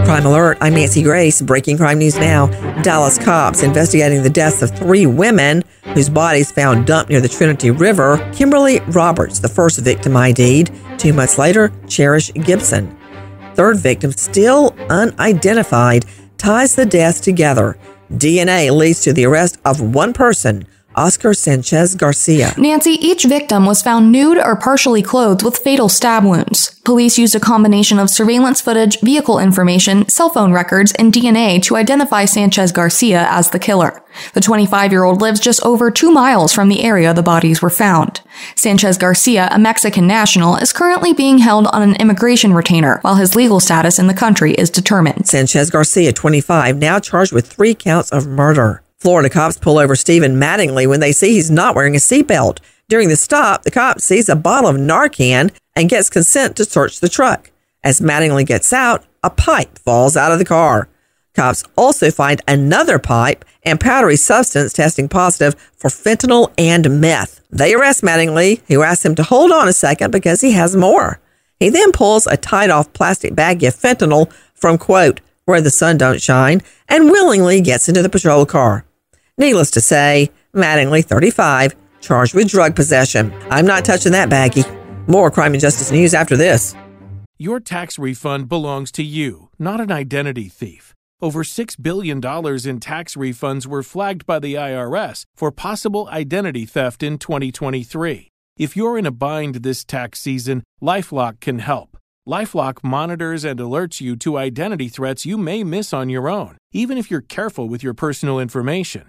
Crime Alert, I'm Nancy Grace. Breaking crime news now. Dallas cops investigating the deaths of three women whose bodies found dumped near the Trinity River. Kimberly Roberts, the first victim ID'd. Two months later, Cherish Gibson. Third victim, still unidentified, ties the deaths together. DNA leads to the arrest of one person Oscar Sanchez Garcia. Nancy, each victim was found nude or partially clothed with fatal stab wounds. Police used a combination of surveillance footage, vehicle information, cell phone records, and DNA to identify Sanchez Garcia as the killer. The 25 year old lives just over two miles from the area the bodies were found. Sanchez Garcia, a Mexican national, is currently being held on an immigration retainer while his legal status in the country is determined. Sanchez Garcia, 25, now charged with three counts of murder. Florida cops pull over Stephen Mattingly when they see he's not wearing a seatbelt. During the stop, the cop sees a bottle of Narcan and gets consent to search the truck. As Mattingly gets out, a pipe falls out of the car. Cops also find another pipe and powdery substance testing positive for fentanyl and meth. They arrest Mattingly, who asks him to hold on a second because he has more. He then pulls a tied off plastic baggie of fentanyl from, quote, where the sun don't shine, and willingly gets into the patrol car. Needless to say, Mattingly, 35, charged with drug possession. I'm not touching that baggie. More crime and justice news after this. Your tax refund belongs to you, not an identity thief. Over $6 billion in tax refunds were flagged by the IRS for possible identity theft in 2023. If you're in a bind this tax season, Lifelock can help. Lifelock monitors and alerts you to identity threats you may miss on your own, even if you're careful with your personal information.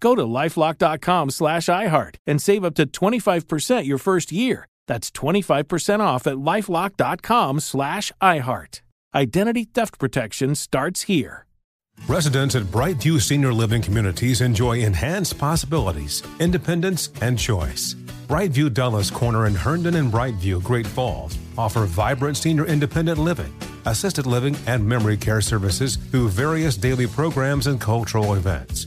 Go to lifelock.com slash iHeart and save up to 25% your first year. That's 25% off at lifelock.com slash iHeart. Identity theft protection starts here. Residents at Brightview Senior Living Communities enjoy enhanced possibilities, independence, and choice. Brightview Dulles Corner in Herndon and Brightview, Great Falls, offer vibrant senior independent living, assisted living, and memory care services through various daily programs and cultural events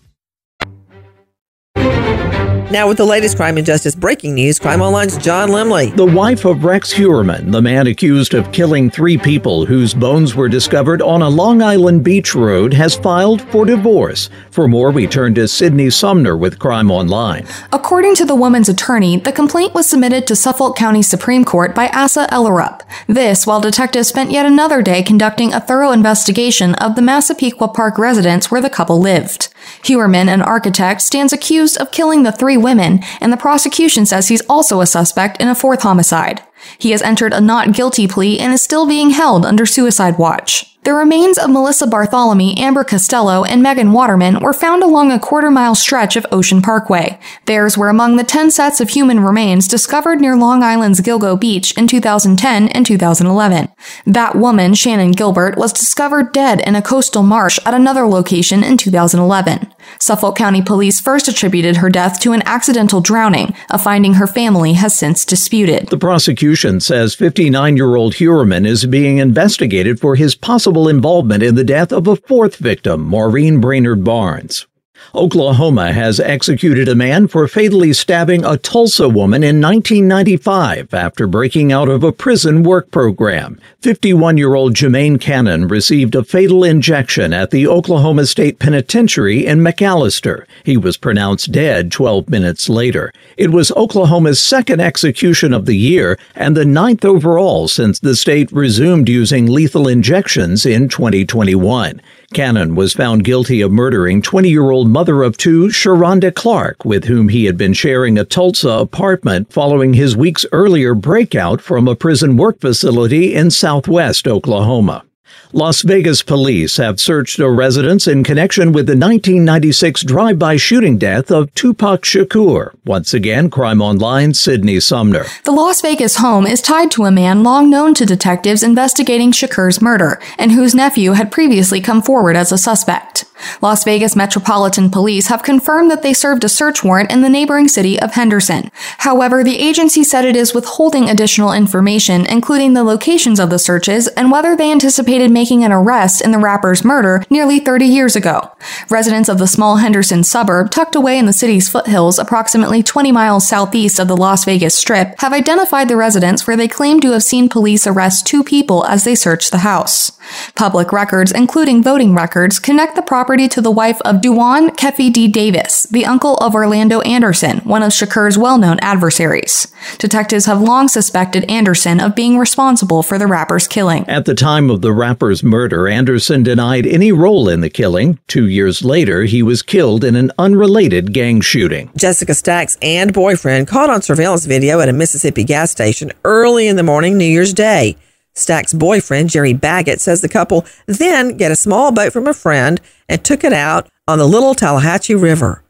Now, with the latest crime and justice breaking news, Crime Online's John Limley. The wife of Rex Heuermann, the man accused of killing three people whose bones were discovered on a Long Island beach road, has filed for divorce. For more, we turn to Sydney Sumner with Crime Online. According to the woman's attorney, the complaint was submitted to Suffolk County Supreme Court by Asa Ellerup. This while detectives spent yet another day conducting a thorough investigation of the Massapequa Park residence where the couple lived. Heuermann, an architect, stands accused of killing the three women, and the prosecution says he's also a suspect in a fourth homicide. He has entered a not guilty plea and is still being held under suicide watch. The remains of Melissa Barthelemy, Amber Costello, and Megan Waterman were found along a quarter mile stretch of Ocean Parkway. Theirs were among the 10 sets of human remains discovered near Long Island's Gilgo Beach in 2010 and 2011. That woman, Shannan Gilbert, was discovered dead in a coastal marsh at another location in 2011. Suffolk County Police first attributed her death to an accidental drowning, a finding her family has since disputed. The prosecution says 59 year old Heuermann is being investigated for his possible involvement in the death of a fourth victim, Maureen Brainard Barnes. Oklahoma has executed a man for fatally stabbing a Tulsa woman in 1995 after breaking out of a prison work program. 51 year old Jermaine Cannon received a fatal injection at the Oklahoma State Penitentiary in McAlester. He was pronounced dead 12 minutes later. It was Oklahoma's second execution of the year and the ninth overall since the state resumed using lethal injections in 2021. Cannon was found guilty of murdering 20 year old mother of two, Sharonda Clark, with whom he had been sharing a Tulsa apartment following his weeks earlier breakout from a prison work facility in southwest Oklahoma. Las Vegas police have searched a residence in connection with the 1996 drive-by shooting death of Tupac Shakur. Once again, Crime Online, Sydney Sumner. The Las Vegas home is tied to a man long known to detectives investigating Shakur's murder and whose nephew had previously come forward as a suspect. Las Vegas Metropolitan Police have confirmed that they served a search warrant in the neighboring city of Henderson. However, the agency said it is withholding additional information, including the locations of the searches and whether they anticipated making an arrest in the rapper's murder nearly 30 years ago. Residents of the small Henderson suburb, tucked away in the city's foothills approximately 20 miles southeast of the Las Vegas Strip, have identified the residence where they claim to have seen police arrest two people as they searched the house. Public records, including voting records, connect the property to the wife of Duane Keffe D. Davis, the uncle of Orlando Anderson, one of Shakur's well-known adversaries. Detectives have long suspected Anderson of being responsible for the rapper's killing. At the time of the rapper's murder, Anderson denied any role in the killing. Two years later, he was killed in an unrelated gang shooting. Jessica Stacks and boyfriend caught on surveillance video at a Mississippi gas station early in the morning New Year's Day. Stack's boyfriend, Jerry Baggett, says the couple then get a small boat from a friend and took it out on the Little Tallahatchie River.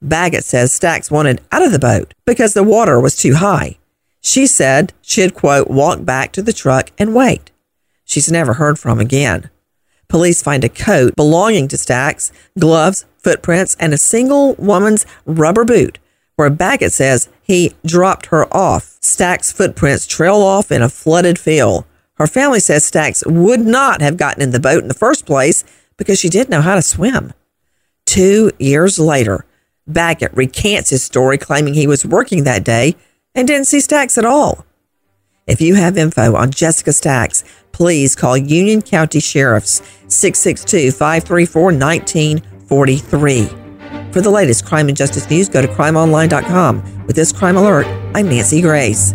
Baggett says Stacks wanted out of the boat because the water was too high. She said she'd, quote, walk back to the truck and wait. She's never heard from again. Police find a coat belonging to Stacks, gloves, footprints, and a single woman's rubber boot, where Baggett says he dropped her off. Stacks' footprints trail off in a flooded field. Her family says Stacks would not have gotten in the boat in the first place because she didn't know how to swim. Two years later, Baggett recants his story, claiming he was working that day and didn't see Stacks at all. If you have info on Jessica Stacks, please call Union County Sheriff's 662 534 1943. For the latest crime and justice news, go to crimeonline.com. With this crime alert, I'm Nancy Grace.